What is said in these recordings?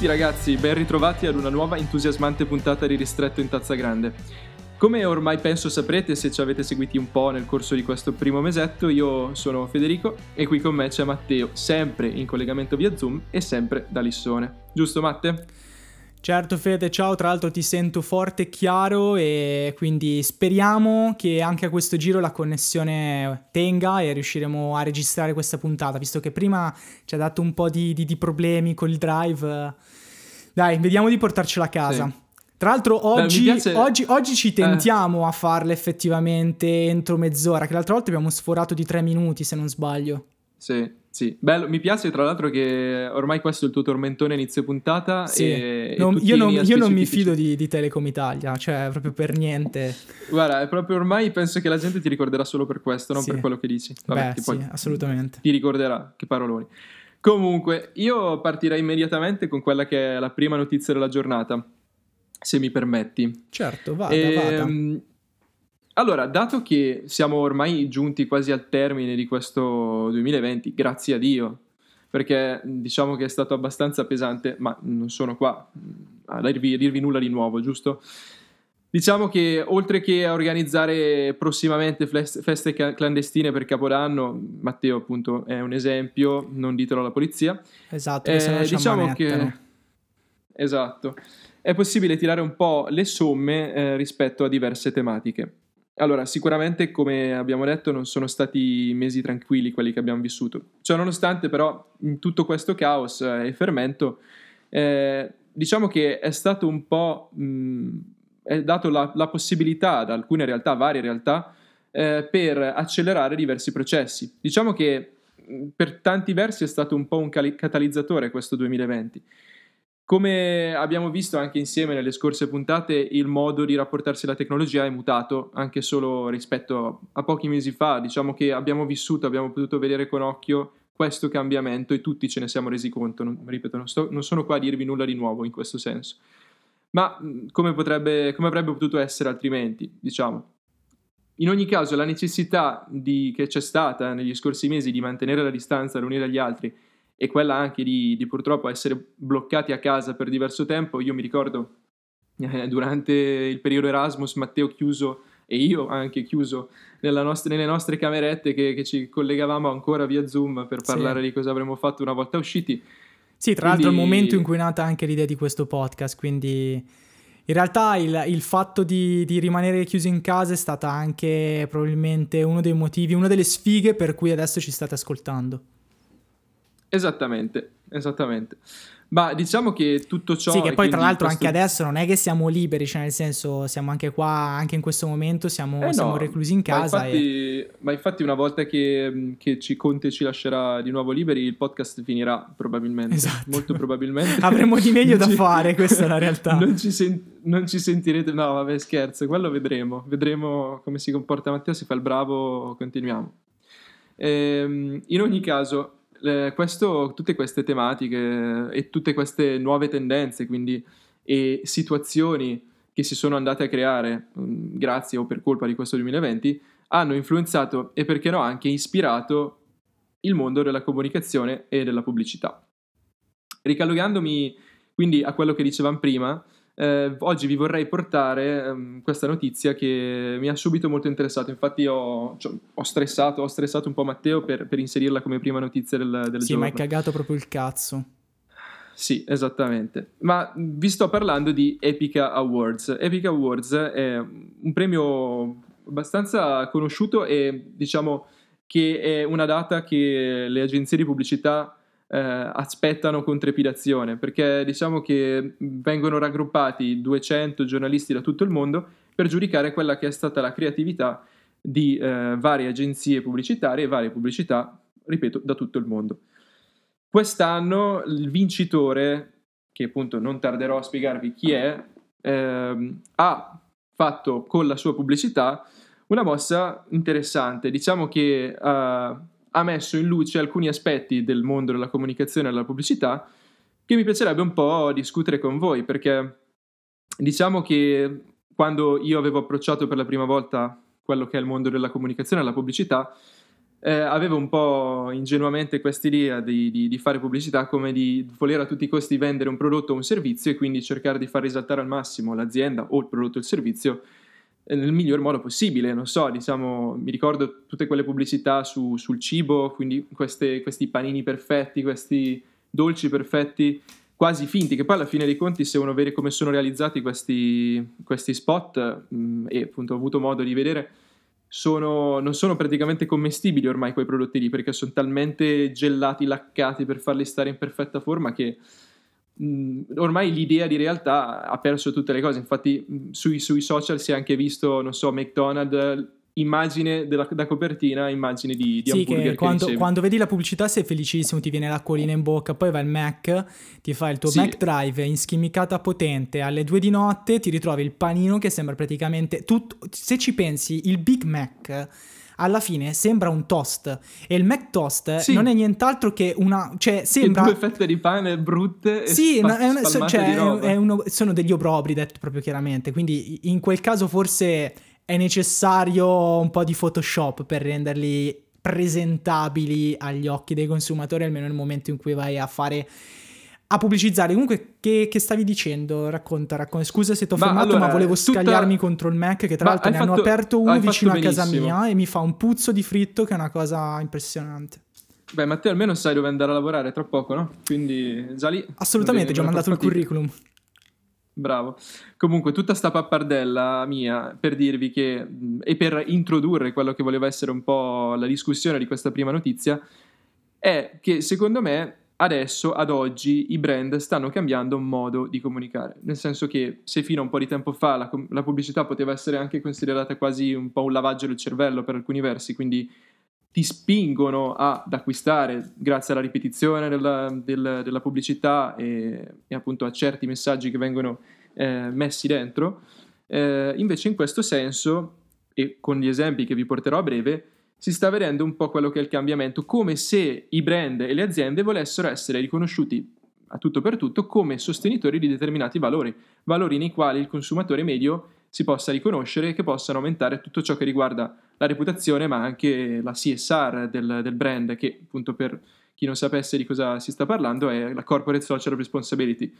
tutti ragazzi, ben ritrovati ad una nuova entusiasmante puntata di Ristretto in Tazza Grande. Come ormai penso saprete se ci avete seguiti un po' nel corso di questo primo mesetto, io sono Federico e qui con me c'è Matteo, sempre in collegamento via Zoom e sempre da Lissone. Giusto Matte? Certo Fede, ciao, tra l'altro ti sento forte e chiaro e quindi speriamo che anche a questo giro la connessione tenga e riusciremo a registrare questa puntata, visto che prima ci ha dato un po' di, di, di problemi con il drive. Dai, vediamo di portarcela a casa. Sì. Tra l'altro oggi, Beh, piace... oggi, oggi ci tentiamo eh. a farla effettivamente entro mezz'ora, che l'altra volta abbiamo sforato di tre minuti se non sbaglio. Sì, sì. Bello, mi piace tra l'altro che ormai questo è il tuo tormentone inizio puntata. Sì. E, non, io, non, io non, mi fido di, di, Telecom Italia, cioè proprio per niente. Guarda, è proprio ormai penso che la gente ti ricorderà solo per questo, non sì. per quello che dici. Vabbè, Beh, sì, assolutamente. Ti ricorderà, che paroloni. Comunque, io partirei immediatamente con quella che è la prima notizia della giornata, se mi permetti. Certo, vada, e, vada. Ehm, allora, dato che siamo ormai giunti quasi al termine di questo 2020, grazie a Dio, perché diciamo che è stato abbastanza pesante, ma non sono qua a dirvi, a dirvi nulla di nuovo, giusto? Diciamo che oltre che a organizzare prossimamente feste clandestine per Capodanno, Matteo appunto è un esempio, non ditelo alla polizia. Esatto, eh, diciamo che esatto. È possibile tirare un po' le somme eh, rispetto a diverse tematiche. Allora, sicuramente, come abbiamo detto, non sono stati mesi tranquilli quelli che abbiamo vissuto. Cioè, nonostante però in tutto questo caos eh, e fermento, eh, diciamo che è stato un po'... Mh, è dato la, la, possibilità ad alcune realtà, varie realtà, eh, per accelerare diversi processi. Diciamo che per tanti versi è stato un po' un catalizzatore questo 2020. Come abbiamo visto anche insieme nelle scorse puntate, il modo di rapportarsi alla tecnologia è mutato anche solo rispetto a pochi mesi fa. Diciamo che abbiamo vissuto, abbiamo potuto vedere con occhio questo cambiamento e tutti ce ne siamo resi conto. Non, ripeto, non, sto, non sono qua a dirvi nulla di nuovo in questo senso. Ma come, potrebbe, come avrebbe potuto essere altrimenti, diciamo? In ogni caso, la necessità di, che c'è stata negli scorsi mesi di mantenere la distanza l'uni dagli altri e quella anche di, di, purtroppo essere bloccati a casa per diverso tempo. Io mi ricordo eh, durante il periodo Erasmus, Matteo chiuso e io anche chiuso nostra, nelle nostre camerette che, che, ci collegavamo ancora via Zoom per parlare sì. di cosa avremmo fatto una volta usciti. Sì, tra quindi... l'altro è il momento in cui è nata anche l'idea di questo podcast, quindi in realtà il, il fatto di, di, rimanere chiusi in casa è stata anche probabilmente uno dei motivi, una delle sfighe per cui adesso ci state ascoltando. Esattamente, esattamente. Ma diciamo che tutto ciò... Sì, che poi tra l'altro questo... anche adesso non è che siamo liberi, cioè nel senso siamo anche qua, anche in questo momento siamo, eh siamo reclusi in casa. Ma infatti, e... ma infatti una volta che, che ci, Conte ci lascerà di nuovo liberi il podcast finirà probabilmente. Esatto. Molto probabilmente. Avremo di meglio da fare, questa è la realtà. Non ci, sen- non ci, sentirete, no vabbè scherzo, quello vedremo. Vedremo come si comporta Matteo, si fa il bravo, continuiamo. Ehm, in ogni caso eh, questo, tutte queste tematiche e tutte queste nuove tendenze, quindi e situazioni che si sono andate a creare mm, grazie o per colpa di questo 2020 hanno influenzato e perché no anche ispirato il mondo della comunicazione e della pubblicità. Ricollegandomi quindi a quello che dicevamo prima, eh, oggi vi vorrei portare ehm, questa notizia che mi ha subito molto interessato. Infatti, ho, cioè, ho, stressato, ho stressato un po' Matteo per, per inserirla come prima notizia del, del sì, giorno. Sì, ma hai cagato proprio il cazzo. Sì, esattamente. Ma vi sto parlando di Epica Awards. Epica Awards è un premio abbastanza conosciuto e diciamo che è una data che le agenzie di pubblicità eh, aspettano con trepidazione, perché diciamo che vengono raggruppati 200 giornalisti da tutto il mondo per giudicare quella che è stata la creatività di eh, varie agenzie pubblicitarie e varie pubblicità, ripeto, da tutto il mondo. Quest'anno il vincitore, che appunto non tarderò a spiegarvi chi è, ehm, ha fatto con la sua pubblicità una mossa interessante. Diciamo che uh, ha messo in luce alcuni aspetti del mondo della comunicazione e della pubblicità che mi piacerebbe un po' discutere con voi, perché diciamo che quando io avevo approcciato per la prima volta quello che è il mondo della comunicazione e della pubblicità, eh, avevo un po' ingenuamente questa idea di, di, di, fare pubblicità come di voler a tutti i costi vendere un prodotto o un servizio e quindi cercare di far risaltare al massimo l'azienda o il prodotto o il servizio nel miglior modo possibile. Non so, diciamo, mi ricordo tutte quelle pubblicità su, sul cibo, quindi queste, questi panini perfetti, questi dolci perfetti quasi finti, che poi alla fine dei conti se uno vede come sono realizzati questi, questi spot, mh, mm, e appunto ho avuto modo di vedere, sono, non sono praticamente commestibili ormai quei prodotti lì, perché sono talmente gelati, laccati per farli stare in perfetta forma che ormai l'idea di realtà ha perso tutte le cose. Infatti sui, sui, social si è anche visto, non so, McDonald's immagine della, da copertina, immagine di, di sì, hamburger. Che quando, che quando, vedi la pubblicità sei felicissimo, ti viene l'acquolina in bocca, poi va il Mac, ti fa il tuo sì. Mac Drive in schimmicata potente, alle due di notte ti ritrovi il panino che sembra praticamente... Tutto, se ci pensi, il Big Mac alla fine sembra un toast. E il Mac Toast sì. non è nient'altro che una cioè sembra due fette di pane brutte sì, e spa- è una, cioè, è uno, sono degli obrobri detto proprio chiaramente. Quindi in quel caso forse è necessario un po' di Photoshop per renderli presentabili agli occhi dei consumatori, almeno nel momento in cui vai a fare a pubblicizzare. Comunque, che, che stavi dicendo? Racconta, racconta. Scusa se ti ho fermato, allora, ma volevo tutta... scagliarmi contro il Mac, che tra ma l'altro ne fatto... hanno aperto uno vicino a casa mia e mi fa un puzzo di fritto che è una cosa impressionante. Beh, Matteo almeno sai dove andare a lavorare tra poco, no? Quindi già lì... Assolutamente, già ho mandato il curriculum. Bravo. Comunque, tutta sta pappardella mia per dirvi che, e per introdurre quello che voleva essere un po' la discussione di questa prima notizia, è che secondo me adesso, ad oggi, i brand stanno cambiando modo di comunicare. Nel senso che se fino a un po' di tempo fa la, la pubblicità poteva essere anche considerata quasi un po' un lavaggio del cervello per alcuni versi, quindi ti spingono ad acquistare grazie alla ripetizione della, del, della pubblicità e, e, appunto a certi messaggi che vengono eh, messi dentro. Eh, invece in questo senso, e con gli esempi che vi porterò a breve, si sta vedendo un po' quello che è il cambiamento, come se i brand e le aziende volessero essere riconosciuti a tutto per tutto come sostenitori di determinati valori, valori nei quali il consumatore medio si possa riconoscere e che possano aumentare tutto ciò che riguarda la reputazione, ma anche la CSR del, del brand, che appunto per chi non sapesse di cosa si sta parlando è la Corporate Social Responsibility.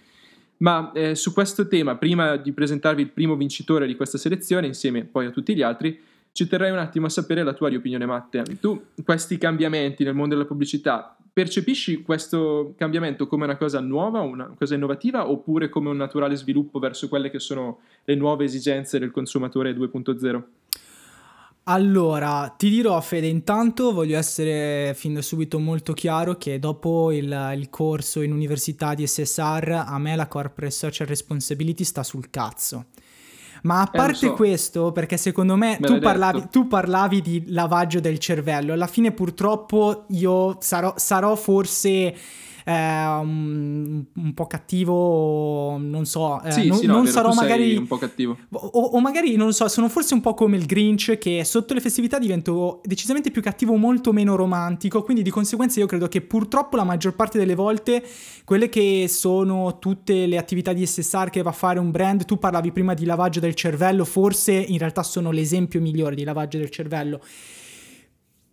Ma eh, su questo tema, prima di presentarvi il primo vincitore di questa selezione, insieme poi a tutti gli altri, ci terrei un attimo a sapere la tua opinione, Matte. Tu questi cambiamenti nel mondo della pubblicità percepisci questo cambiamento come una cosa nuova, una cosa innovativa, oppure come un naturale sviluppo verso quelle che sono le nuove esigenze del consumatore 2.0? Allora, ti dirò Fede, intanto voglio essere fin da subito molto chiaro che dopo il, il, corso in università di SSR a me la Corporate Social Responsibility sta sul cazzo. Ma a eh, parte so. questo, perché secondo me, me tu, parlavi, tu, parlavi, di lavaggio del cervello, alla fine purtroppo io sarò, sarò forse eh, un, un, po' cattivo, non so, eh, sì, non, sì, no, non sarò magari un po' cattivo. O, o, magari non so, sono forse un po' come il Grinch che sotto le festività divento decisamente più cattivo, molto meno romantico, quindi di conseguenza io credo che purtroppo la maggior parte delle volte quelle che sono tutte le attività di SSR che va a fare un brand, tu parlavi prima di lavaggio del cervello, forse in realtà sono l'esempio migliore di lavaggio del cervello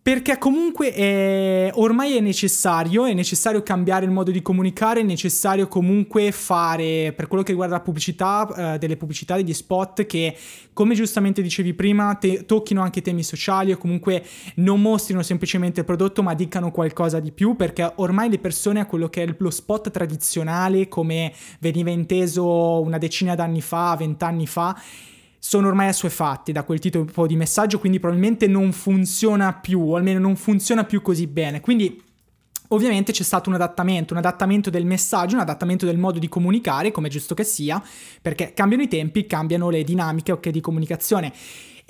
perché comunque è, ormai è necessario, è necessario cambiare il modo di comunicare, è necessario comunque fare, per quello che riguarda la pubblicità, eh, delle pubblicità, degli spot che, come giustamente dicevi prima, te, tocchino anche temi sociali o comunque non mostrino semplicemente il prodotto ma dicano qualcosa di più, perché ormai le persone a quello che è lo spot tradizionale, come veniva inteso una decina d'anni fa, vent'anni fa, sono ormai assuefatti da quel tipo di messaggio, quindi probabilmente non funziona più, o almeno non funziona più così bene. Quindi Ovviamente c'è stato un adattamento, un adattamento del messaggio, un adattamento del modo di comunicare, come è giusto che sia, perché cambiano i tempi, cambiano le dinamiche okay, di comunicazione.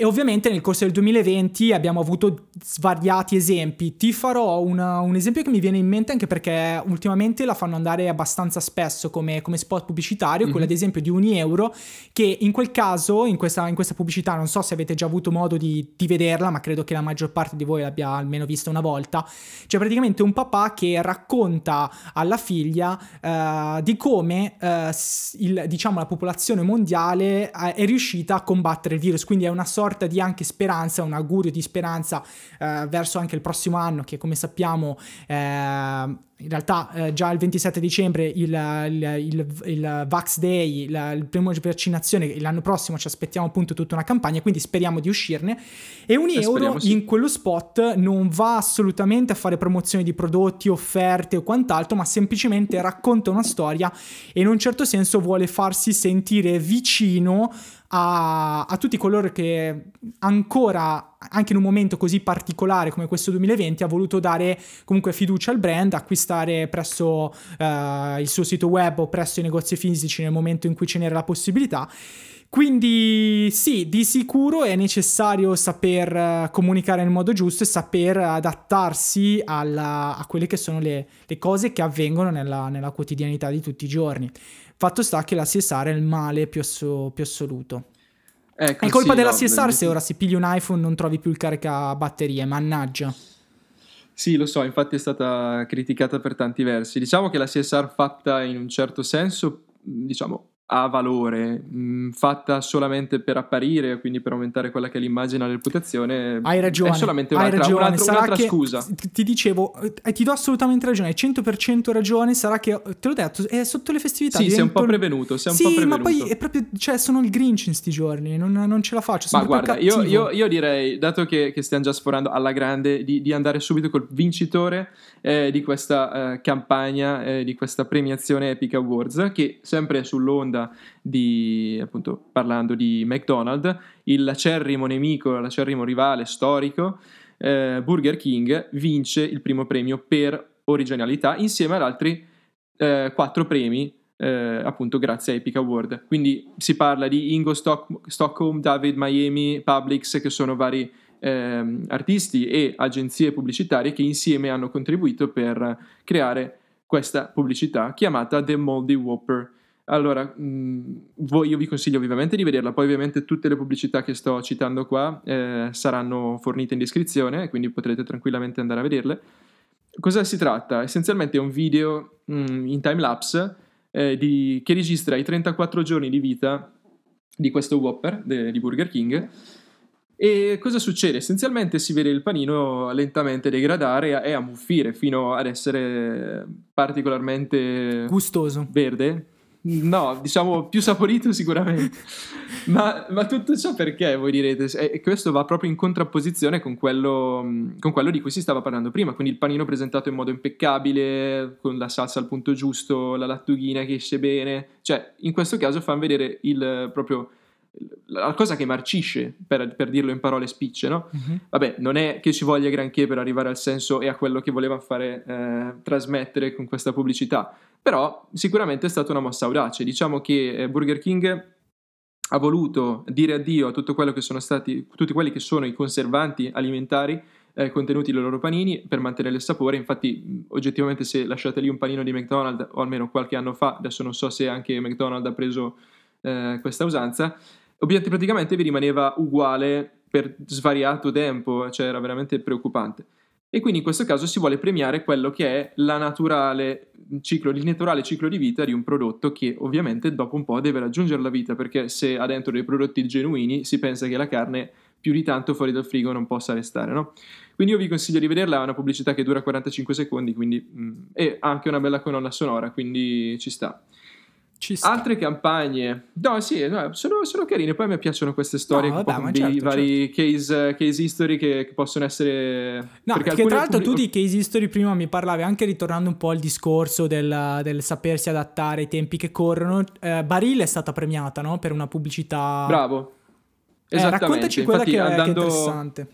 E ovviamente nel corso del 2020 abbiamo avuto svariati esempi. Ti farò una, un esempio che mi viene in mente anche perché ultimamente la fanno andare abbastanza spesso come, come spot pubblicitario, mm-hmm. quello ad esempio di Unieuro, che in quel caso, in questa, in questa pubblicità, non so se avete già avuto modo di, di, vederla, ma credo che la maggior parte di voi l'abbia almeno vista una volta. C'è praticamente un papà che racconta alla figlia uh, di come uh, il, diciamo, la popolazione mondiale uh, è riuscita a combattere il virus, quindi è una sorta sorta di anche speranza, un augurio di speranza eh, verso anche il prossimo anno che come sappiamo eh, in realtà eh, già il 27 dicembre il, il, il, il Vax Day, il, il primo di vaccinazione, l'anno prossimo ci aspettiamo appunto tutta una campagna, quindi speriamo di uscirne. E un eh, euro sì. in quello spot non va assolutamente a fare promozione di prodotti, offerte o quant'altro, ma semplicemente racconta una storia e in un certo senso vuole farsi sentire vicino a, a, tutti coloro che ancora, anche in un momento così particolare come questo 2020, ha voluto dare comunque fiducia al brand, acquistare presso uh, il suo sito web o presso i negozi fisici nel momento in cui ce n'era la possibilità. Quindi sì, di sicuro è necessario saper eh, comunicare nel modo giusto e saper adattarsi alla, a quelle che sono le, le cose che avvengono nella, nella, quotidianità di tutti i giorni. Fatto sta che la CSR è il male più, asso, più assoluto. Ecco, è colpa sì, della no, CSR se ora si pigli un iPhone non trovi più il caricabatterie, mannaggia. Sì, lo so, infatti è stata criticata per tanti versi. Diciamo che la CSR fatta in un certo senso, diciamo, ha valore, mh, mm, fatta solamente per apparire, quindi per aumentare quella che è l'immagine e la reputazione, hai ragione, è solamente un'altra, hai ragione. un'altra, un'altra che, scusa. Ti dicevo, eh, ti do assolutamente ragione, hai 100% ragione, sarà che, te l'ho detto, è sotto le festività. Sì, divento... sei un po' prevenuto, sei un sì, po' prevenuto. ma poi è proprio, cioè sono il Grinch in sti giorni, non, non ce la faccio, Ma guarda, io, io, io, direi, dato che, che, stiamo già sforando alla grande, di, di andare subito col vincitore eh, di questa eh, campagna, eh, di questa premiazione Epic Awards, che sempre sull'onda di, appunto, parlando di McDonald's, il acerrimo nemico, l'acerrimo rivale storico, eh, Burger King, vince il primo premio per originalità insieme ad altri eh, quattro premi eh, appunto grazie a Epic Award. Quindi si parla di Ingo Stock- Stockholm, David Miami, Publix, che sono vari eh, artisti e agenzie pubblicitarie che insieme hanno contribuito per creare questa pubblicità chiamata The Moldy Whopper. Allora, mh, mm, voi, io vi consiglio vivamente di vederla, poi ovviamente tutte le pubblicità che sto citando qua eh, saranno fornite in descrizione, quindi potrete tranquillamente andare a vederle. Cosa si tratta? Essenzialmente è un video mh, mm, in timelapse eh, di, che registra i 34 giorni di vita di questo Whopper de, di Burger King. E cosa succede? Essenzialmente si vede il panino lentamente degradare e ammuffire fino ad essere particolarmente gustoso, verde, No, diciamo più saporito sicuramente. ma, ma, tutto ciò perché, voi direte? E questo va proprio in contrapposizione con quello, con quello, di cui si stava parlando prima, quindi il panino presentato in modo impeccabile, con la salsa al punto giusto, la lattughina che esce bene. Cioè, in questo caso fanno vedere il proprio la cosa che marcisce, per, per, dirlo in parole spicce, no? Uh-huh. Vabbè, non è che ci voglia granché per arrivare al senso e a quello che voleva fare eh, trasmettere con questa pubblicità, però sicuramente è stata una mossa audace. Diciamo che eh, Burger King ha voluto dire addio a tutto quello che sono stati, tutti quelli che sono i conservanti alimentari eh, contenuti nei loro panini per mantenere il sapore. Infatti, oggettivamente, se lasciate lì un panino di McDonald's, o almeno qualche anno fa, adesso non so se anche McDonald's ha preso eh, questa usanza, ovviamente praticamente vi rimaneva uguale per svariato tempo, cioè era veramente preoccupante. E quindi in questo caso si vuole premiare quello che è naturale ciclo, il naturale ciclo di vita di un prodotto che ovviamente dopo un po' deve raggiungere la vita, perché se ha dentro dei prodotti genuini si pensa che la carne più di tanto fuori dal frigo non possa restare, no? Quindi io vi consiglio di vederla, è una pubblicità che dura 45 secondi, quindi, mm, e anche una bella colonna sonora, quindi ci sta. Altre campagne, no, sì, no, sono, sono, carine. Poi a me piacciono queste storie no, vabbè, con certo, vari certo. Case, case, history che, che, possono essere. No, perché, perché tra l'altro pubblic- tu di case history prima mi parlavi anche ritornando un po' al discorso del, del sapersi adattare ai tempi che corrono. Eh, Barilla è stata premiata no? per una pubblicità. Bravo. Eh, raccontaci quella Infatti, che, andando... che è interessante.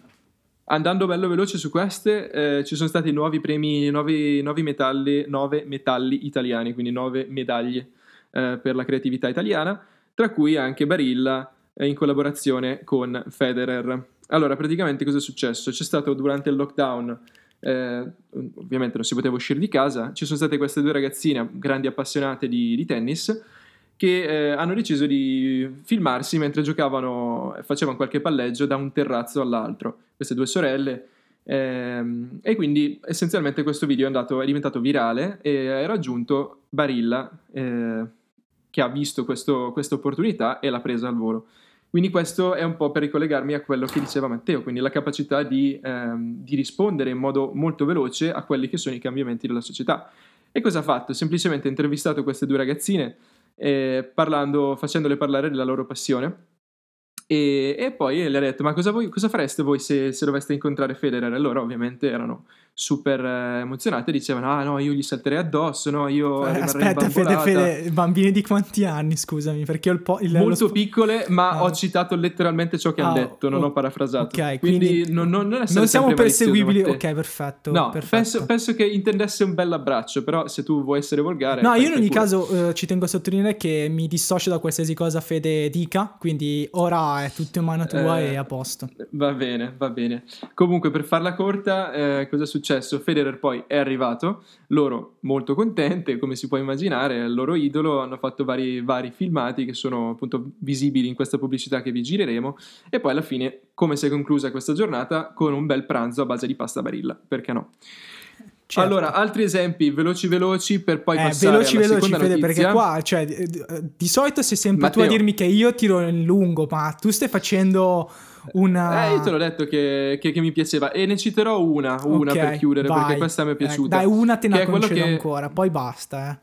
Andando bello veloce su queste, eh, ci sono stati nuovi premi, nuovi, nuovi metalli, nove metalli italiani, quindi nove medaglie eh, per la creatività italiana, tra cui anche Barilla eh, in collaborazione con Federer. Allora, praticamente cosa è successo? C'è stato durante il lockdown, eh, ovviamente non si poteva uscire di casa, ci sono state queste due ragazzine, grandi appassionate di, di tennis, che eh, hanno deciso di filmarsi mentre giocavano, facevano qualche palleggio da un terrazzo all'altro. Queste due sorelle. Ehm, e quindi essenzialmente questo video è, andato, è diventato virale e ha raggiunto Barilla, eh, che ha visto questa opportunità e l'ha presa al volo. Quindi questo è un po' per ricollegarmi a quello che diceva Matteo, quindi la capacità di, ehm, di rispondere in modo molto veloce a quelli che sono i cambiamenti della società. E cosa ha fatto? Semplicemente ha intervistato queste due ragazzine eh, parlando, facendole parlare della loro passione e, e, poi le ha detto: Ma cosa, voi, cosa fareste voi se, se, doveste incontrare Federer? E loro, ovviamente, erano super eh, emozionate. Dicevano: Ah, no, io gli salterei addosso. No, io eh, aspetta, Fede, Fede, bambini di quanti anni? Scusami, perché ho il po'. Il, Molto sp- piccole, ma ah. ho citato letteralmente ciò che ah, hanno detto, non oh, ho parafrasato. Ok, quindi, quindi non, non, non, non siamo perseguibili. Ok, perfetto. No, perfetto. Penso, penso, che intendesse un bel abbraccio. Però, se tu vuoi essere volgare. No, io in ogni pure. caso eh, ci tengo a sottolineare che mi dissocio da qualsiasi cosa Fede dica. Quindi ora è tutto in mano tua eh, e a posto. Va bene, va bene. Comunque, per farla corta, eh, cosa è successo? Federer poi è arrivato, loro molto contente, come si può immaginare, il loro idolo, hanno fatto vari, vari filmati che sono appunto visibili in questa pubblicità che vi gireremo e poi alla fine, come si è conclusa questa giornata, con un bel pranzo a base di pasta barilla, perché no? Certo. Allora, altri esempi veloci veloci per poi eh, passare veloci, alla veloci, Fede, perché qua, cioè, di solito sei sempre Matteo. tu a dirmi che io tiro in lungo, ma tu stai facendo una... Eh, io te l'ho detto che, che, che mi piaceva e ne citerò una, una okay, per chiudere, vai. perché questa mi è piaciuta. dai, una te ne concedo che... ancora, poi basta, eh.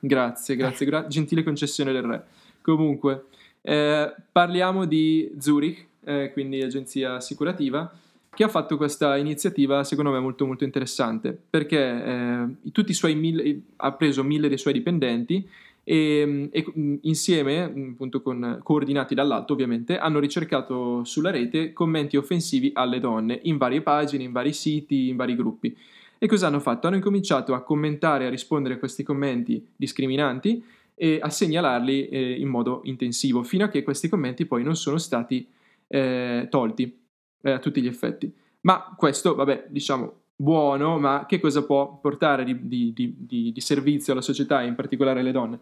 Grazie, grazie, gra- gentile concessione del re. Comunque, eh, parliamo di Zurich, eh, quindi agenzia assicurativa, che ha fatto questa iniziativa secondo me molto molto interessante perché eh, tutti i suoi mille, ha preso mille dei suoi dipendenti e, e insieme, appunto con, coordinati dall'alto ovviamente, hanno ricercato sulla rete commenti offensivi alle donne in varie pagine, in vari siti, in vari gruppi. E cosa hanno fatto? Hanno incominciato a commentare, a rispondere a questi commenti discriminanti e a segnalarli eh, in modo intensivo, fino a che questi commenti poi non sono stati eh, tolti eh, a tutti gli effetti. Ma questo, vabbè, diciamo, buono, ma che cosa può portare di, di, di, di servizio alla società e in particolare alle donne?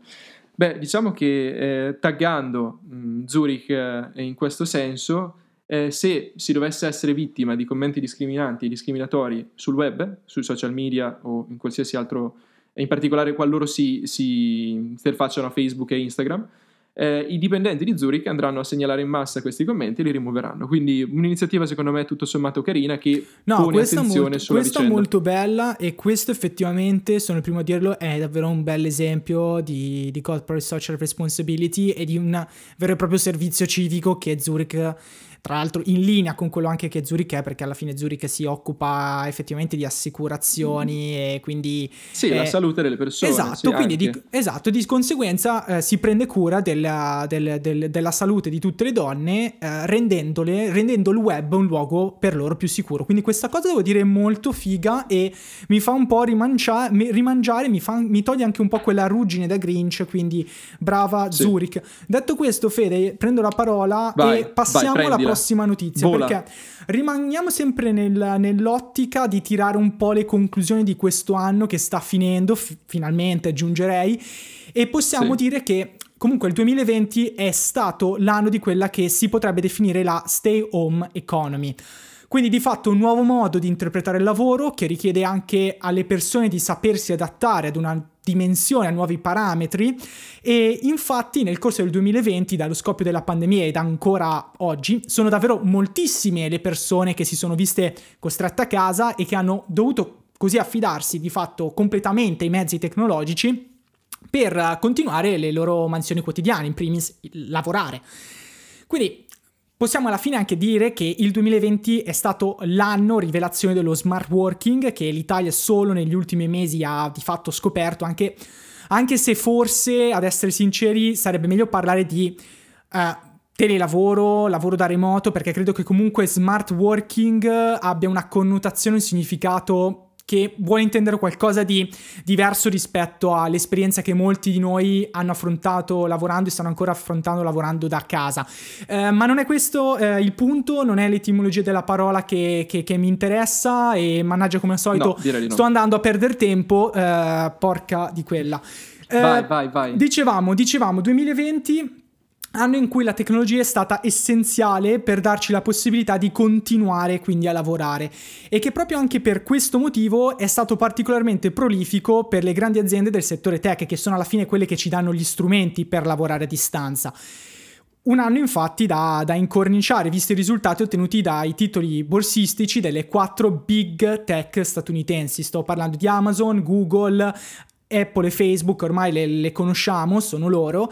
Beh, diciamo che eh, taggando mh, mm, Zurich eh, in questo senso, eh, se si dovesse essere vittima di commenti discriminanti e discriminatori sul web, sui social media o in qualsiasi altro, in particolare qualora si, si interfacciano a Facebook e Instagram, eh, i dipendenti di Zurich andranno a segnalare in massa questi commenti e li rimuoveranno. Quindi un'iniziativa secondo me tutto sommato carina che no, pone attenzione molto, sulla questa vicenda. molto bella e questo effettivamente, sono il primo a dirlo, è davvero un bel esempio di, di corporate social responsibility e di un vero e proprio servizio civico che Zurich tra l'altro in linea con quello anche che Zurich è, perché alla fine Zurich si occupa effettivamente di assicurazioni mm. e quindi... Sì, eh, la salute delle persone. Esatto, sì, quindi di, esatto, di conseguenza eh, si prende cura della, del, del, della, salute di tutte le donne, eh, rendendole, rendendo il web un luogo per loro più sicuro. Quindi questa cosa devo dire è molto figa e mi fa un po' rimangia, rimangiare, mi, fa, mi, toglie anche un po' quella ruggine da Grinch, quindi brava sì. Zurich. Detto questo, Fede, prendo la parola vai, e passiamo vai, alla prossima prossima notizia. Vola. Perché rimaniamo sempre nel, nell'ottica di tirare un po' le conclusioni di questo anno che sta finendo, f- finalmente aggiungerei, e possiamo sì. dire che comunque il 2020 è stato l'anno di quella che si potrebbe definire la stay home economy. Quindi di fatto un nuovo modo di interpretare il lavoro che richiede anche alle persone di sapersi adattare ad una dimensione, a nuovi parametri e infatti nel corso del 2020, dallo scoppio della pandemia ed ancora oggi, sono davvero moltissime le persone che si sono viste costrette a casa e che hanno dovuto così affidarsi di fatto completamente ai mezzi tecnologici per continuare le loro mansioni quotidiane, in primis lavorare. Quindi Possiamo alla fine anche dire che il 2020 è stato l'anno rivelazione dello smart working che l'Italia solo negli ultimi mesi ha di fatto scoperto, anche, anche se forse, ad essere sinceri, sarebbe meglio parlare di uh, telelavoro, lavoro da remoto, perché credo che comunque smart working abbia una connotazione, un significato che vuole intendere qualcosa di diverso rispetto all'esperienza che molti di noi hanno affrontato lavorando e stanno ancora affrontando lavorando da casa. Eh, ma non è questo eh, il punto, non è l'etimologia della parola che, che, che mi interessa e mannaggia come al solito no, no. sto andando a perdere tempo, eh, porca di quella. vai, vai, vai. Dicevamo, dicevamo 2020 anno in cui la tecnologia è stata essenziale per darci la possibilità di continuare quindi a lavorare e che proprio anche per questo motivo è stato particolarmente prolifico per le grandi aziende del settore tech che sono alla fine quelle che ci danno gli strumenti per lavorare a distanza. Un anno infatti da, da, incorniciare, visti i risultati ottenuti dai titoli borsistici delle quattro big tech statunitensi. Sto parlando di Amazon, Google, Apple e Facebook, ormai le, le conosciamo, sono loro.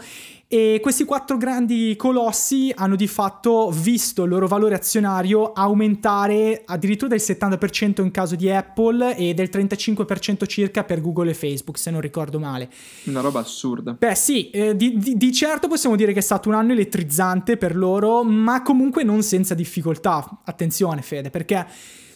E questi quattro grandi colossi hanno di fatto visto il loro valore azionario aumentare addirittura del 70% in caso di Apple e del 35% circa per Google e Facebook, se non ricordo male. Una roba assurda. Beh sì, eh, di, di, di certo possiamo dire che è stato un anno elettrizzante per loro, ma comunque non senza difficoltà. Attenzione Fede, perché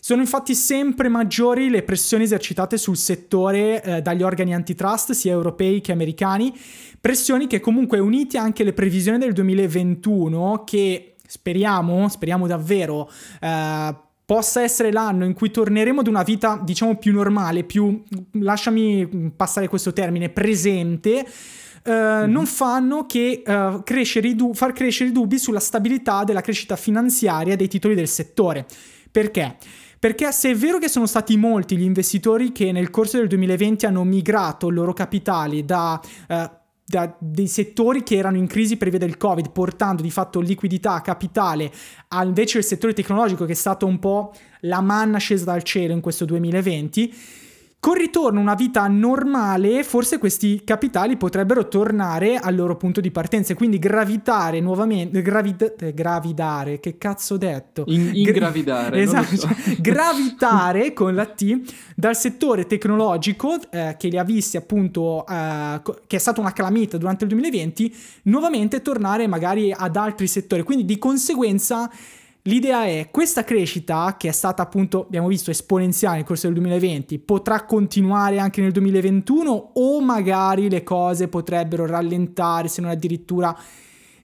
sono infatti sempre maggiori le pressioni esercitate sul settore eh, dagli organi antitrust, sia europei che americani, pressioni che comunque unite anche alle previsioni del 2021 che speriamo, speriamo davvero, eh, possa essere l'anno in cui torneremo ad una vita, diciamo, più normale, più, lasciami passare questo termine, presente, Uh, mm-hmm. non fanno che uh, crescere du- far crescere i dubbi sulla stabilità della crescita finanziaria dei titoli del settore. Perché? Perché se è vero che sono stati molti gli investitori che nel corso del 2020 hanno migrato i loro capitali da... Uh, da dei settori che erano in crisi per via del Covid, portando di fatto liquidità, capitale, a invece il settore tecnologico che è stato un po' la manna scesa dal cielo in questo 2020 con ritorno a una vita normale, forse questi capitali potrebbero tornare al loro punto di partenza e quindi gravitare nuovamente. Gravid- eh, gravidare, che cazzo ho detto? In- ingravidare. esatto. So. gravitare con la T dal settore tecnologico eh, che li ha visti appunto, eh, che è stata una calamita durante il 2020, nuovamente tornare magari ad altri settori. Quindi di conseguenza L'idea è questa crescita, che è stata appunto, abbiamo visto, esponenziale nel corso del 2020, potrà continuare anche nel 2021 o magari le cose potrebbero rallentare, se non addirittura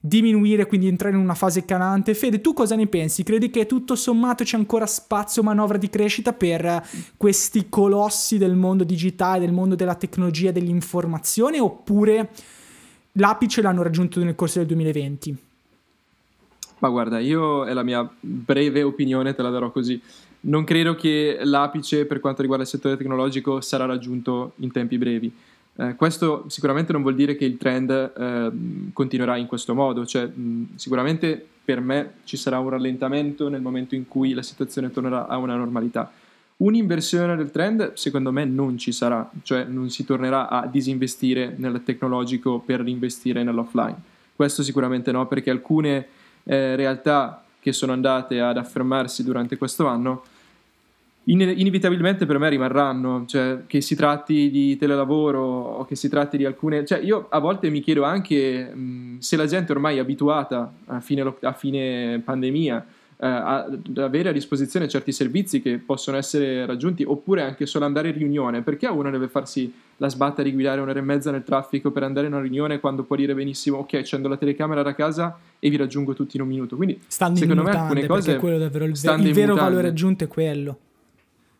diminuire, quindi entrare in una fase canante. Fede, tu cosa ne pensi? Credi che tutto sommato c'è ancora spazio, manovra di crescita per questi colossi del mondo digitale, del mondo della tecnologia, dell'informazione, oppure l'apice l'hanno raggiunto nel corso del 2020? Ma guarda, io è la mia breve opinione, te la darò così. Non credo che l'apice per quanto riguarda il settore tecnologico sarà raggiunto in tempi brevi. Eh, questo sicuramente non vuol dire che il trend eh, continuerà in questo modo, cioè, mh, sicuramente per me ci sarà un rallentamento nel momento in cui la situazione tornerà a una normalità. Un'inversione del trend secondo me non ci sarà, cioè non si tornerà a disinvestire nel tecnologico per reinvestire nell'offline. Questo sicuramente no, perché alcune eh, realtà che sono andate ad affermarsi durante questo anno, in- inevitabilmente per me rimarranno, cioè che si tratti di telelavoro o che si tratti di alcune... Cioè io a volte mi chiedo anche mh, se la gente ormai è abituata a fine, a fine pandemia ad avere a disposizione certi servizi che possono essere raggiunti oppure anche solo andare in riunione, perché uno deve farsi la sbatta di guidare un'ora e mezza nel traffico per andare in una riunione quando può dire benissimo ok accendo la telecamera da casa e vi raggiungo tutti in un minuto. Quindi stando secondo me alcune cose quello davvero il, ver- il vero valore aggiunto è quello.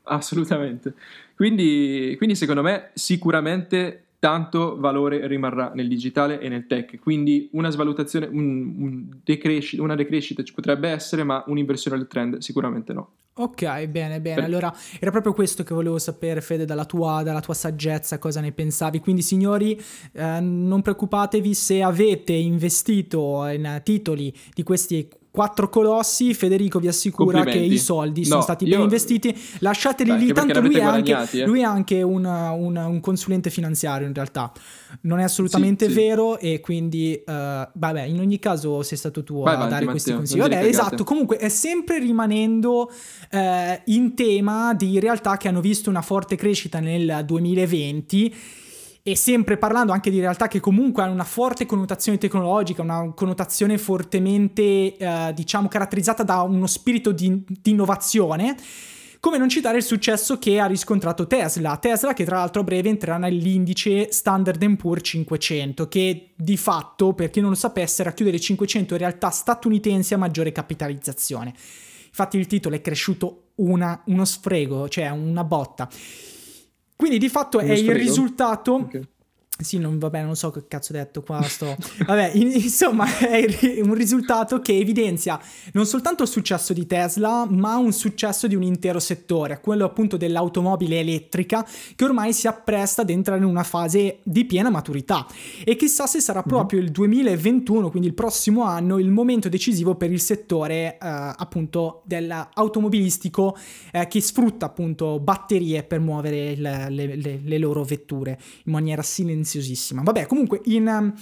Assolutamente. Quindi, quindi secondo me sicuramente tanto valore rimarrà nel digitale e nel tech. Quindi una svalutazione, un, un decresci- una decrescita ci potrebbe essere, ma un'inversione del trend sicuramente no. Ok, bene, bene. Allora era proprio questo che volevo sapere, Fede, dalla tua, dalla tua saggezza, cosa ne pensavi. Quindi, signori, eh, non preoccupatevi se avete investito in titoli di questi quattro colossi, Federico vi assicura che i soldi no, sono stati io... ben investiti, lasciateli Beh, lì, tanto lui è, anche, eh? lui è anche un, un, un, consulente finanziario in realtà, non è assolutamente sì, vero sì. e quindi uh, vabbè in ogni caso sei stato tu Vai a avanti, dare Matteo, questi consigli. Vabbè esatto, comunque è sempre rimanendo uh, in tema di realtà che hanno visto una forte crescita nel 2020 e sempre parlando anche di realtà che comunque hanno una forte connotazione tecnologica, una connotazione fortemente, eh, diciamo, caratterizzata da uno spirito di, di innovazione. Come non citare il successo che ha riscontrato Tesla, Tesla che tra l'altro a breve entrerà nell'indice Standard Poor's 500, che di fatto, per chi non lo sapesse, racchiude 500 realtà statunitensi a maggiore capitalizzazione. Infatti il titolo è cresciuto una, uno sfrego, cioè una botta. Quindi di fatto è il risultato... Okay. Sì, non, vabbè, non so che cazzo ho detto qua. Sto... Vabbè, in, insomma, è un risultato che evidenzia non soltanto il successo di Tesla, ma un successo di un intero settore, quello appunto dell'automobile elettrica, che ormai si appresta ad entrare in una fase di piena maturità. E chissà se sarà mhm. proprio il 2021, quindi il prossimo anno, il momento decisivo per il settore eh, appunto dell'automobilistico eh, che sfrutta appunto batterie per muovere il, le, le, le loro vetture in maniera silenziosa silenziosissima. Vabbè, comunque in... Um,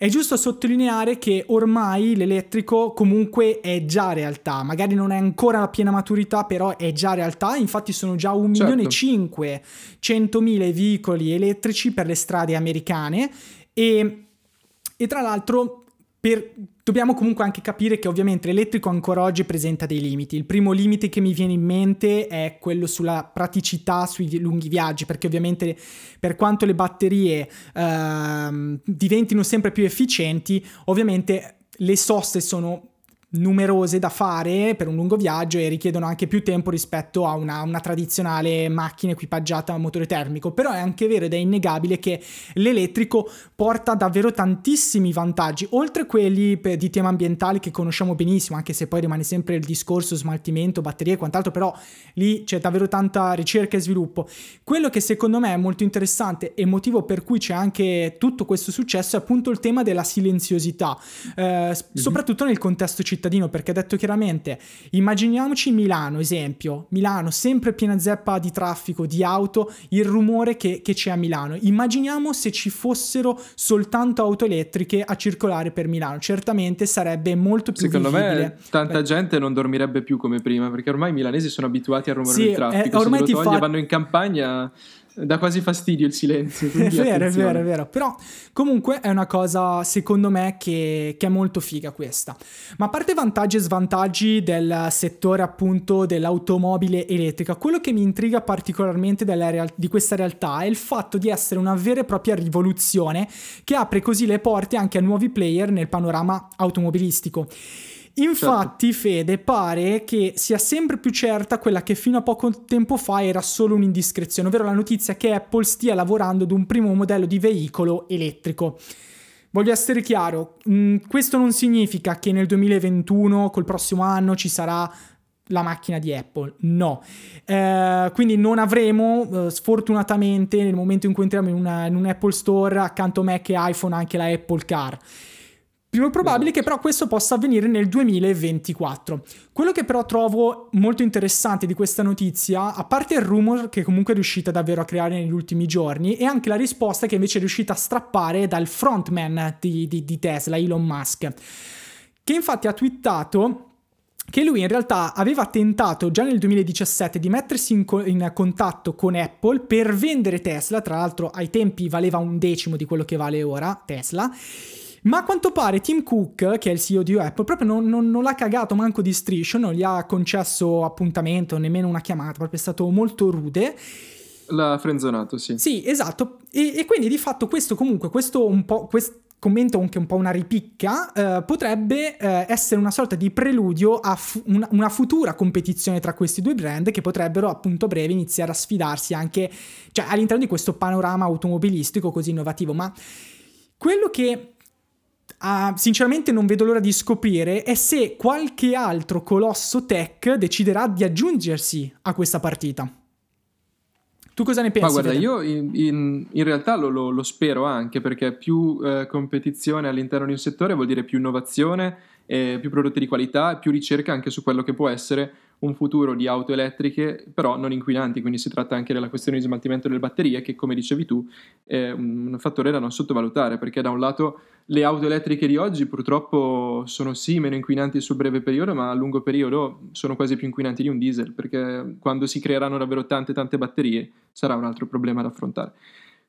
è giusto sottolineare che ormai l'elettrico comunque è già realtà, magari non è ancora la piena maturità, però è già realtà, infatti sono già 1 certo. milione e 500 mila veicoli elettrici per le strade americane e, e tra l'altro per, dobbiamo comunque anche capire che ovviamente l'elettrico ancora oggi presenta dei limiti. Il primo limite che mi viene in mente è quello sulla praticità sui lunghi viaggi, perché ovviamente per quanto le batterie eh, diventino sempre più efficienti, ovviamente le soste sono numerose da fare per un lungo viaggio e richiedono anche più tempo rispetto a una, una, tradizionale macchina equipaggiata a motore termico però è anche vero ed è innegabile che l'elettrico porta davvero tantissimi vantaggi oltre quelli di tema ambientali che conosciamo benissimo anche se poi rimane sempre il discorso smaltimento batterie e quant'altro però lì c'è davvero tanta ricerca e sviluppo quello che secondo me è molto interessante e motivo per cui c'è anche tutto questo successo è appunto il tema della silenziosità eh, mm-hmm. soprattutto nel contesto cittadino cittadino perché detto chiaramente, immaginiamoci Milano, esempio, Milano sempre piena zeppa di traffico, di auto, il rumore che, che c'è a Milano. Immaginiamo se ci fossero soltanto auto elettriche a circolare per Milano, certamente sarebbe molto più Secondo vivibile. me tanta Beh. gente non dormirebbe più come prima perché ormai i milanesi sono abituati al rumore sì, del traffico, eh, ormai se lo toglie, fa... vanno in campagna dà quasi fastidio il silenzio. È vero, è vero, è vero. Però comunque è una cosa, secondo me, che, che, è molto figa questa. Ma a parte vantaggi e svantaggi del settore appunto dell'automobile elettrica, quello che mi intriga particolarmente real- di questa realtà è il fatto di essere una vera e propria rivoluzione che apre così le porte anche a nuovi player nel panorama automobilistico. Infatti, certo. Fede, pare che sia sempre più certa quella che fino a poco tempo fa era solo un'indiscrezione, ovvero la notizia che Apple stia lavorando ad un primo modello di veicolo elettrico. Voglio essere chiaro, mh, mm, questo non significa che nel 2021, col prossimo anno, ci sarà la macchina di Apple, no. Eh, quindi non avremo, eh, sfortunatamente, nel momento in cui entriamo in, una, in un Apple Store, accanto a Mac e iPhone, anche la Apple Car. Più probabile che però questo possa avvenire nel 2024. Quello che però trovo molto interessante di questa notizia, a parte il rumor che comunque è riuscita davvero a creare negli ultimi giorni, è anche la risposta che invece è riuscita a strappare dal frontman di, di, di Tesla, Elon Musk, che infatti ha twittato che lui in realtà aveva tentato già nel 2017 di mettersi in, co- in, contatto con Apple per vendere Tesla, tra l'altro ai tempi valeva un decimo di quello che vale ora Tesla, ma a quanto pare Tim Cook, che è il CEO di Apple, proprio non, non, non l'ha cagato manco di striscio, non gli ha concesso appuntamento, nemmeno una chiamata, proprio è stato molto rude. L'ha frenzonato, sì. Sì, esatto. E, e, quindi di fatto questo comunque, questo un po'... Questo, commento anche un po' una ripicca, eh, potrebbe eh, essere una sorta di preludio a fu- una, una, futura competizione tra questi due brand che potrebbero appunto a breve iniziare a sfidarsi anche cioè, all'interno di questo panorama automobilistico così innovativo. Ma quello che Uh, sinceramente non vedo l'ora di scoprire è se qualche altro colosso tech deciderà di aggiungersi a questa partita. Tu cosa ne pensi? Ma guarda, io in, in, in realtà lo, lo, lo, spero anche perché più eh, competizione all'interno di un settore vuol dire più innovazione, eh, più prodotti di qualità e più ricerca anche su quello che può essere un futuro di auto elettriche, però non inquinanti, quindi si tratta anche della questione di smaltimento delle batterie, che come dicevi tu è un fattore da non sottovalutare, perché da un lato le auto elettriche di oggi purtroppo sono sì meno inquinanti sul breve periodo, ma a lungo periodo sono quasi più inquinanti di un diesel, perché quando si creeranno davvero tante tante batterie sarà un altro problema da affrontare.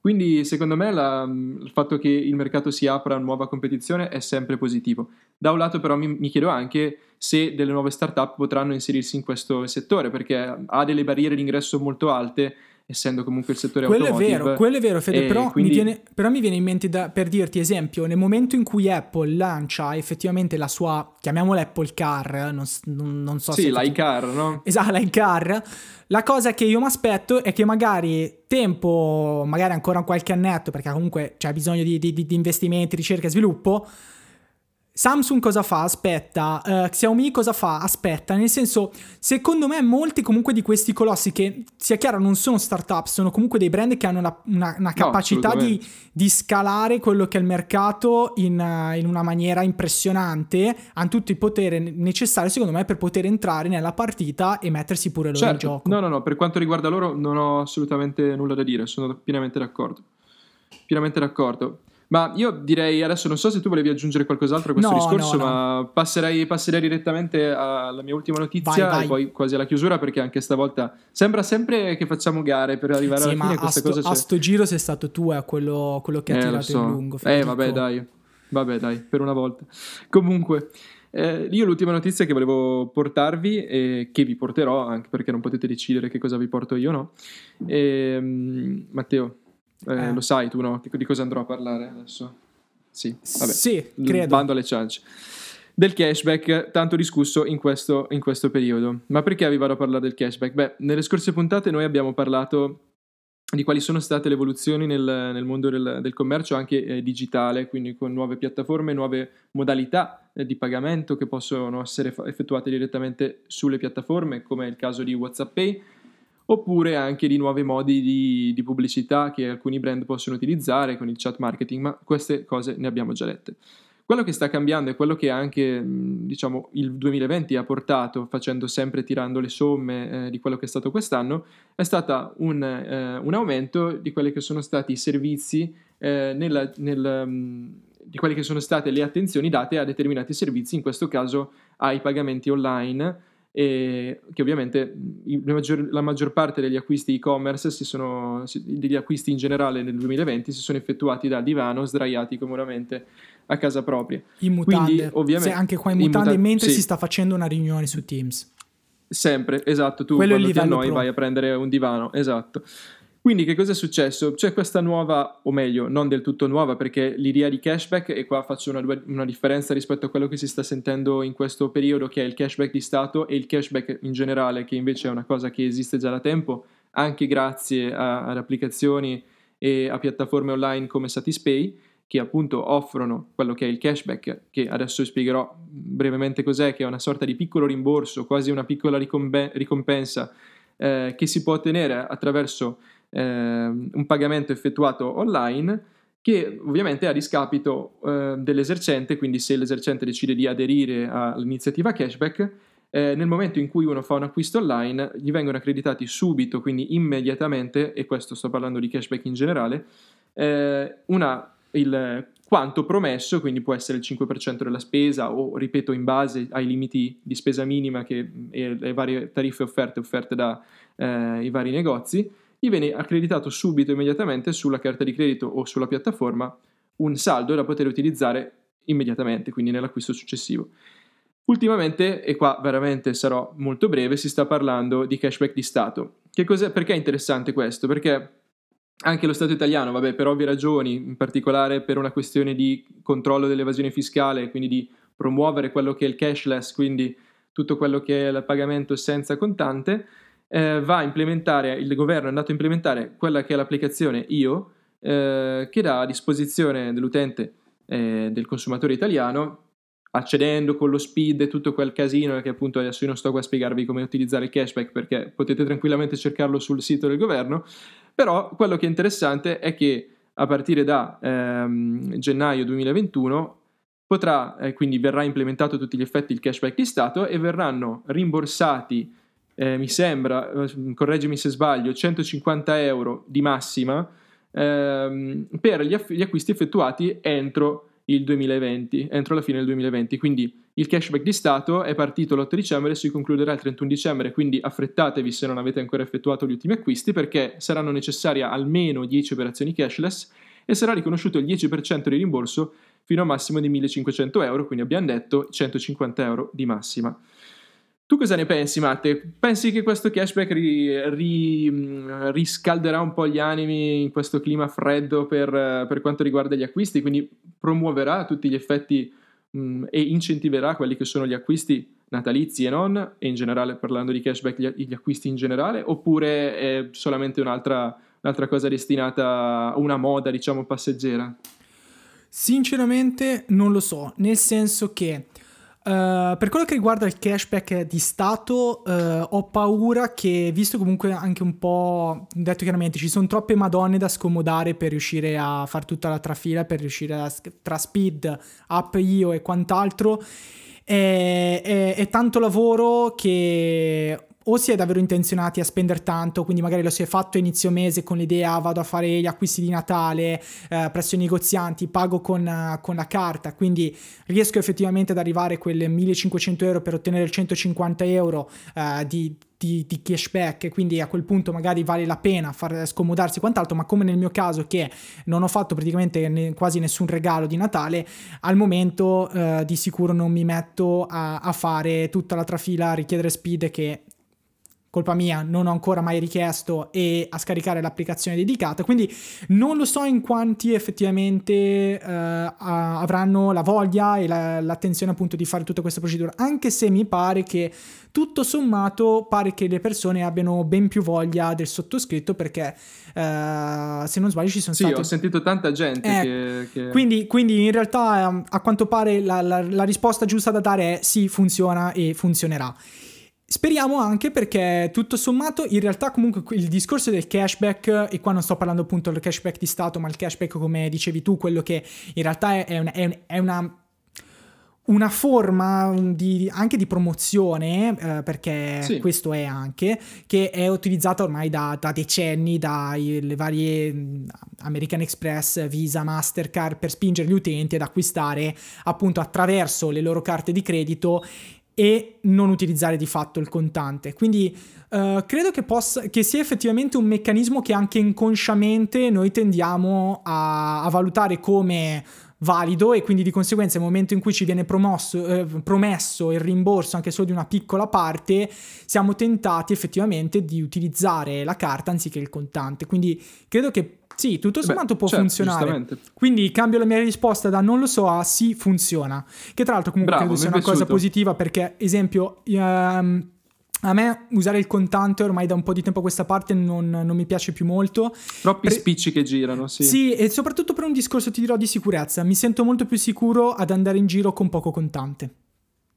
Quindi secondo me la, il fatto che il mercato si apra a nuova competizione è sempre positivo. Da un lato però mi, mi chiedo anche se delle nuove startup potranno inserirsi in questo settore, perché ha delle barriere d'ingresso molto alte essendo comunque il settore quello automotive. È vero, quello è vero, Fede, però, quindi... mi viene, però, mi viene, in mente da, per dirti, esempio, nel momento in cui Apple lancia effettivamente la sua, chiamiamola Apple Car, non, non so sì, se... Sì, l'iCar, no? Esatto, l'iCar. La cosa che io mi aspetto è che magari tempo, magari ancora qualche annetto, perché comunque c'è bisogno di, di, di investimenti, ricerca e sviluppo, Samsung cosa fa? Aspetta. Uh, Xiaomi cosa fa? Aspetta. Nel senso, secondo me, molti comunque di questi colossi, che sia chiaro, non sono startup, sono comunque dei brand che hanno la, una, una, capacità no, di, di, scalare quello che è il mercato in, in, una maniera impressionante. Hanno tutto il potere necessario, secondo me, per poter entrare nella partita e mettersi pure loro certo. in gioco. No, no, no. Per quanto riguarda loro, non ho assolutamente nulla da dire. Sono pienamente d'accordo. Pienamente d'accordo. Ma io direi adesso non so se tu volevi aggiungere qualcos'altro a questo no, discorso, no, no. ma passerei, passerei, direttamente alla mia ultima notizia vai, vai. e poi quasi alla chiusura perché anche stavolta sembra sempre che facciamo gare per arrivare sì, alla fine. Questa sto, cosa a sto giro sei stato tu a quello, quello, che ha eh, tirato so. in lungo. Federico. Eh vabbè dai, vabbè dai, per una volta. Comunque... Eh, io l'ultima notizia che volevo portarvi e che vi porterò, anche perché non potete decidere che cosa vi porto io, no? E, Matteo, eh, eh. lo sai tu, no? Di cosa andrò a parlare adesso? Sì, vabbè. Sì, credo. Bando alle ciance. Del cashback, tanto discusso in questo, in questo periodo. Ma perché vi vado a parlare del cashback? Beh, nelle scorse puntate noi abbiamo parlato di quali sono state le evoluzioni nel, nel mondo del, del, commercio anche eh, digitale, quindi con nuove piattaforme, nuove modalità eh, di pagamento che possono essere fa- effettuate direttamente sulle piattaforme, come è il caso di WhatsApp Pay, oppure anche di nuovi modi di, di, pubblicità che alcuni brand possono utilizzare con il chat marketing, ma queste cose ne abbiamo già lette. Quello che sta cambiando e quello che anche diciamo, il 2020 ha portato, facendo sempre tirando le somme eh, di quello che è stato quest'anno, è stato un, eh, un, aumento di quelli che sono stati i servizi, eh, nella, nel, um, di quelle che sono state le attenzioni date a determinati servizi, in questo caso ai pagamenti online e che ovviamente la maggior, la maggior, parte degli acquisti e-commerce, si sono, degli acquisti in generale nel 2020 si sono effettuati da divano, sdraiati comodamente a casa propria. In mutande, Quindi, ovviamente, Se anche qua in mutande, in muta- mentre sì. si sta facendo una riunione su Teams. Sempre, esatto, tu Quello quando ti annoi pro. vai a prendere un divano, esatto. Quindi che cosa è successo? C'è questa nuova, o meglio, non del tutto nuova, perché l'idea di cashback, e qua faccio una, una, differenza rispetto a quello che si sta sentendo in questo periodo, che è il cashback di Stato e il cashback in generale, che invece è una cosa che esiste già da tempo, anche grazie a, ad applicazioni e a piattaforme online come Satispay, che appunto offrono quello che è il cashback, che adesso spiegherò brevemente cos'è, che è una sorta di piccolo rimborso, quasi una piccola ricompensa eh, che si può ottenere attraverso eh, un pagamento effettuato online che ovviamente è a discapito eh, dell'esercente, quindi se l'esercente decide di aderire all'iniziativa cashback, eh, nel momento in cui uno fa un acquisto online gli vengono accreditati subito, quindi immediatamente, e questo sto parlando di cashback in generale, eh, una, il quanto promesso, quindi può essere il 5% della spesa o, ripeto, in base ai limiti di spesa minima che, e le varie tariffe offerte offerte dai eh, vari negozi, gli viene accreditato subito, immediatamente, sulla carta di credito o sulla piattaforma un saldo da poter utilizzare immediatamente, quindi nell'acquisto successivo. Ultimamente, e qua veramente sarò molto breve, si sta parlando di cashback di Stato. Perché è interessante questo? Perché anche lo Stato italiano, vabbè, per ovvie ragioni, in particolare per una questione di controllo dell'evasione fiscale, quindi di promuovere quello che è il cashless, quindi tutto quello che è il pagamento senza contante, eh, va a implementare, il governo è andato a implementare quella che è l'applicazione IO, eh, che dà a disposizione dell'utente, eh, del consumatore italiano, accedendo con lo speed e tutto quel casino che appunto adesso io non sto qua a spiegarvi come utilizzare il cashback perché potete tranquillamente cercarlo sul sito del governo, però quello che è interessante è che a partire da ehm, gennaio 2021 potrà, eh, quindi verrà implementato a tutti gli effetti il cashback di Stato e verranno rimborsati, eh, mi sembra, eh, correggimi se sbaglio, 150 euro di massima ehm, per gli, aff- gli acquisti effettuati entro il 2020, entro la fine del 2020. Quindi il cashback di Stato è partito l'8 dicembre e si concluderà il 31 dicembre, quindi affrettatevi se non avete ancora effettuato gli ultimi acquisti perché saranno necessarie almeno 10 operazioni cashless e sarà riconosciuto il 10% di rimborso fino a un massimo di 1500 euro, quindi abbiamo detto 150 euro di massima. Tu cosa ne pensi, Matte? Pensi che questo cashback ri, ri, riscalderà un po' gli animi in questo clima freddo per, per quanto riguarda gli acquisti, quindi promuoverà a tutti gli effetti mh, e incentiverà quelli che sono gli acquisti natalizi e non, e in generale parlando di cashback gli, gli acquisti in generale, oppure è solamente un'altra, un'altra cosa destinata a una moda, diciamo, passeggera? Sinceramente non lo so, nel senso che Uh, per quello che riguarda il cashback di Stato, uh, ho paura che, visto comunque anche un po', detto chiaramente, ci sono troppe madonne da scomodare per riuscire a fare tutta la trafila, per riuscire a, tra speed, app io e quant'altro, è, è, è tanto lavoro che o si è davvero intenzionati a spendere tanto, quindi magari lo si è fatto a inizio mese con l'idea vado a fare gli acquisti di Natale eh, presso i negozianti, pago con, uh, con, la carta, quindi riesco effettivamente ad arrivare a quelle 1500 euro per ottenere 150 euro uh, di, di, di, cashback, quindi a quel punto magari vale la pena far scomodarsi quant'altro, ma come nel mio caso che non ho fatto praticamente ne, quasi nessun regalo di Natale, al momento uh, di sicuro non mi metto a, a fare tutta la trafila a richiedere speed che colpa mia, non ho ancora mai richiesto e a scaricare l'applicazione dedicata, quindi non lo so in quanti effettivamente eh, avranno la voglia e la, l'attenzione appunto di fare tutta questa procedura, anche se mi pare che tutto sommato pare che le persone abbiano ben più voglia del sottoscritto perché eh, se non sbaglio ci sono sì, state... ho sentito tanta gente eh, che, che... Quindi, quindi, in realtà a quanto pare la, la, la risposta giusta da dare è sì, funziona e funzionerà. Speriamo anche perché tutto sommato in realtà comunque il discorso del cashback, e qua non sto parlando appunto del cashback di Stato, ma il cashback come dicevi tu, quello che in realtà è, una, è una, una forma di, anche di promozione, eh, perché sì. questo è anche, che è utilizzata ormai da, da decenni dalle varie mm, American Express, Visa, Mastercard per spingere gli utenti ad acquistare appunto attraverso le loro carte di credito e non utilizzare di fatto il contante. Quindi uh, credo che, possa, che sia effettivamente un meccanismo che anche inconsciamente noi tendiamo a, a valutare come valido e quindi di conseguenza nel momento in cui ci viene promosso, eh, promesso il rimborso anche solo di una piccola parte, siamo tentati effettivamente di utilizzare la carta anziché il contante. Quindi credo che sì, tutto sommato Beh, può certo, funzionare. Quindi cambio la mia risposta da non lo so a sì, funziona. Che tra l'altro comunque Bravo, credo sia una piaciuto. cosa positiva perché, esempio, um, a me usare il contante ormai da un po' di tempo a questa parte non, non mi piace più molto. Troppi per... spicci che girano, sì. Sì, e soprattutto per un discorso, ti dirò, di sicurezza. Mi sento molto più sicuro ad andare in giro con poco contante.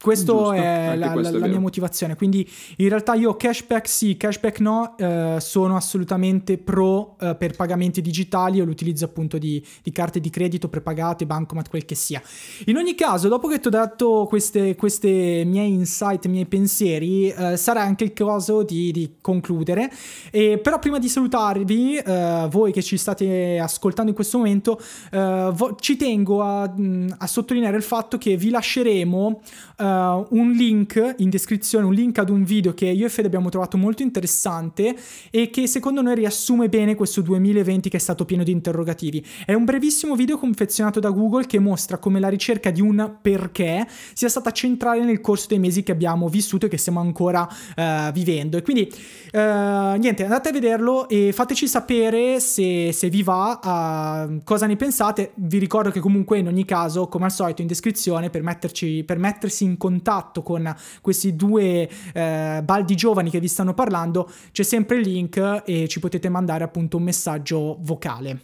Questo è la, la, la mia motivazione. Quindi in realtà io cashback sì, cashback no, eh, sono assolutamente pro eh, per pagamenti digitali o l'utilizzo appunto di, di, carte di credito prepagate, bancomat, quel che sia. In ogni caso, dopo che ti ho dato queste, queste miei insight, miei pensieri, eh, sarà anche il caso di, di concludere. E, però prima di salutarvi, eh, voi che ci state ascoltando in questo momento, eh, vo- ci tengo a, a, sottolineare il fatto che vi lasceremo eh, uh, un link in descrizione, un link ad un video che io e Fede abbiamo trovato molto interessante e che secondo noi riassume bene questo 2020 che è stato pieno di interrogativi. È un brevissimo video confezionato da Google che mostra come la ricerca di un perché sia stata centrale nel corso dei mesi che abbiamo vissuto e che stiamo ancora uh, vivendo. E quindi uh, niente, andate a vederlo e fateci sapere se, se vi va, cosa ne pensate. Vi ricordo che comunque in ogni caso, come al solito, in descrizione per, metterci, per mettersi in contatto con questi due eh, baldi giovani che vi stanno parlando, c'è sempre il link e ci potete mandare appunto un messaggio vocale.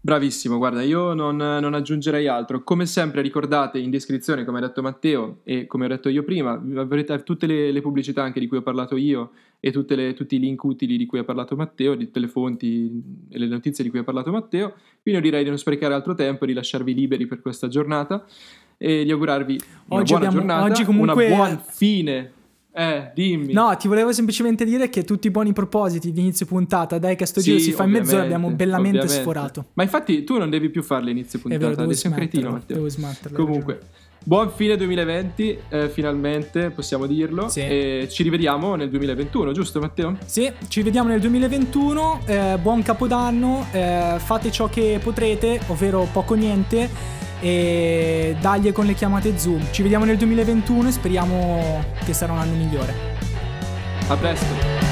Bravissimo, guarda, io non, non, aggiungerei altro. Come sempre ricordate in descrizione, come ha detto Matteo e come ho detto io prima, avrete tutte le, le pubblicità anche di cui ho parlato io e le, tutti i link utili di cui ha parlato Matteo, di tutte le fonti e le notizie di cui ha parlato Matteo. Quindi direi di non sprecare altro tempo e di lasciarvi liberi per questa giornata e di augurarvi una oggi buona abbiamo, giornata, oggi comunque... una buona fine. Eh, dimmi. No, ti volevo semplicemente dire che tutti i buoni propositi di inizio puntata, dai che sto sì, giro si fa in mezz'ora, abbiamo bellamente ovviamente. sforato. Ma infatti tu non devi più farli inizio puntata, vero, sei un cretino Matteo. Devo. Comunque, buon fine 2020, eh, finalmente possiamo dirlo. Sì. E ci rivediamo nel 2021, giusto Matteo? Sì, ci vediamo nel 2021, eh, buon capodanno, eh, fate ciò che potrete, ovvero poco niente e dagli con le chiamate Zoom. Ci vediamo nel 2021 e speriamo che sarà un anno migliore. A presto.